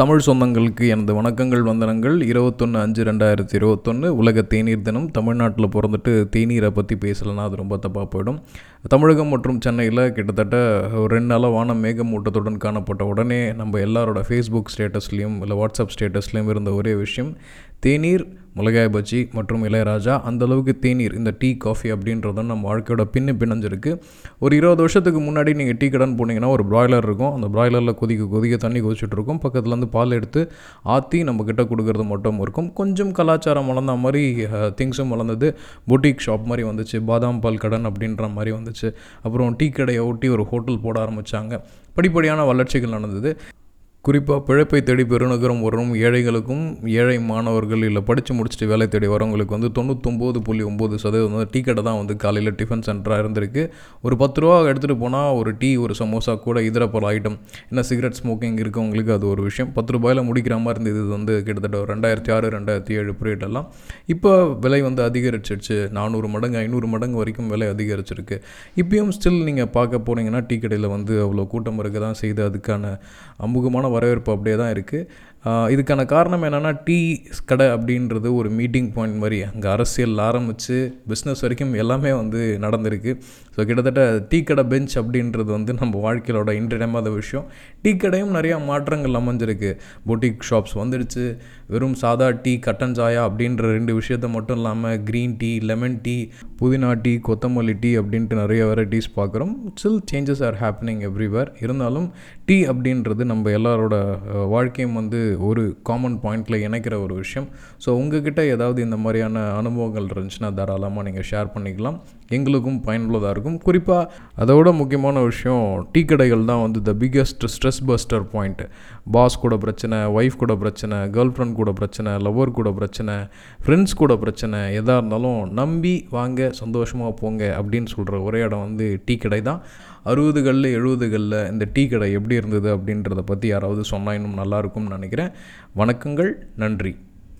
தமிழ் சொந்தங்களுக்கு எனது வணக்கங்கள் வந்தனங்கள். இருபத்தொன்று அஞ்சு ரெண்டாயிரத்தி இருபத்தொன்று உலக தேநீர் தினம். தமிழ்நாட்டில் பிறந்துட்டு தேநீரை பற்றி பேசலைன்னா அது ரொம்ப தப்பாக போயிடும். தமிழகம் மற்றும் சென்னையில் கிட்டத்தட்ட ஒரு ரெண்டு நாளாக வானம் மேகமூட்டத்துடன் காணப்பட்ட உடனே நம்ம எல்லாரோட ஃபேஸ்புக் ஸ்டேட்டஸ்லேயும் இல்லை வாட்ஸ்அப் ஸ்டேட்டஸ்லேயும் இருந்த ஒரே விஷயம் தேநீர் மிளகாய் பஜ்ஜி மற்றும் இளையராஜா அந்த அளவுக்கு தேநீர் இந்த டீ காஃபி அப்படின்றதும் நம்ம வாழ்க்கையோட பின்னு பிணைஞ்சிருக்கு. ஒரு இருபது வருஷத்துக்கு முன்னாடி நீங்கள் டீ கடன் போனீங்கன்னா ஒரு பிராய்லர் இருக்கும். அந்த பிராய்லரில் கொதிக்க கொதிக்க தண்ணி கொதிச்சுட்டு இருக்கும். பக்கத்தில் இருந்து பால் எடுத்து ஆற்றி நம்ம கிட்ட கொடுக்கறது மட்டும் இருக்கும். கொஞ்சம் கலாச்சாரம் வளர்ந்த மாதிரி திங்ஸும் வளர்ந்தது. பொட்டிக் ஷாப் மாதிரி வந்துச்சு. பாதாம் பால் கடன் அப்படின்ற மாதிரி வந்துச்சு. அப்புறம் டீ கடையை ஒட்டி ஒரு ஹோட்டல் போட ஆரம்பித்தாங்க படிப்படியான வளர்ச்சிகள் நடந்தது. குறிப்பாக பிழைப்பை தேடி பெருநகரம் வரும் ஏழைகளுக்கும் ஏழை மாணவர்கள் இல்லை படித்து முடிச்சுட்டு வேலை தேடி வரவங்களுக்கு வந்து தொண்ணூத்தொம்பது புள்ளி ஒம்பது சதவீதம் வந்து டீ கடை தான் வந்து காலையில் டிஃபன் சென்டராக இருந்திருக்கு. ஒரு பத்து ரூபா எடுத்துகிட்டு போனால் ஒரு டீ ஒரு சமோசா கூட இதர பல ஐட்டம் என்ன சிகரெட் ஸ்மோக்கிங் இருக்கவங்களுக்கு அது ஒரு விஷயம். பத்து ரூபாயில் முடிக்கிற மாதிரி இருந்தது. இது வந்து கிட்டத்தட்ட ஒரு ரெண்டாயிரத்தி ஆறு ரெண்டாயிரத்தி ஏழு பீரியட் எல்லாம். இப்போ விலை வந்து அதிகரிச்சிருச்சு. நானூறு மடங்கு ஐநூறு மடங்கு வரைக்கும் விலை அதிகரிச்சிருக்கு. இப்பயும் ஸ்டில் நீங்கள் பார்க்க போனீங்கன்னா டீ கடையில் வந்து அவ்வளோ கூட்டம் இருக்க தான் செய்து அதுக்கான அமுகமான வரவேற்பு அப்படியே தான் இருக்குது இதுக்கான காரணம் என்னென்னா டீ கடை அப்படின்றது ஒரு மீட்டிங் பாயிண்ட் மாதிரி. அங்கே அரசியல் ஆரம்பித்து பிஸ்னஸ் வரைக்கும் எல்லாமே வந்து நடந்திருக்கு. ஸோ கிட்டத்தட்ட டீ கடை பெஞ்ச் அப்படின்றது வந்து நம்ம வாழ்க்கையோட இன்றிடமாத விஷயம். டீ கடையும் நிறையா மாற்றங்கள் அமைஞ்சிருக்கு. பொட்டிக் ஷாப்ஸ் வந்துடுச்சு. வெறும் சாதா டீ கட்டன் சாயா அப்படின்ற ரெண்டு விஷயத்த மட்டும் இல்லாமல் க்ரீன் டீ லெமன் டீ புதினா டீ கொத்தமல்லி டீ அப்படின்ட்டு நிறைய வெரைட்டிஸ் பார்க்குறோம். Still changes are happening everywhere இருந்தாலும் டீ அப்படின்றது நம்ம எல்லாரோட வாழ்க்கையும் வந்து ஒரு காமன் பாயிண்டில் இணைக்கிற ஒரு விஷயம். ஸோ உங்ககிட்ட ஏதாவது இந்த மாதிரியான அனுபவங்கள் இருந்துச்சுன்னா தாராளமாக நீங்கள் ஷேர் பண்ணிக்கலாம். எங்களுக்கும் பயனுள்ளதாக இருக்கும். குறிப்பாக அதோட முக்கியமான விஷயம் டீ கடைகள் தான் வந்து the biggest stress buster point boss கூட பிரச்சனை ஒய்ஃப் கூட பிரச்சனை கேர்ள் ஃப்ரெண்ட் கூட பிரச்சனை லவ்வர் கூட பிரச்சனை ஃப்ரெண்ட்ஸ் கூட பிரச்சனை எதாக இருந்தாலும் நம்பி வாங்க சந்தோஷமாக போங்க அப்படின்னு சொல்கிற ஒரே இடம் வந்து டீ கடை தான். அறுபதுகளில் எழுபதுகளில் இந்த டீ கடை எப்படி இருந்தது அப்படின்றத பற்றி யாராவது சொன்னால் இன்னும் நல்லாயிருக்கும்னு நினைக்கிறேன். வணக்கங்கள் நன்றி.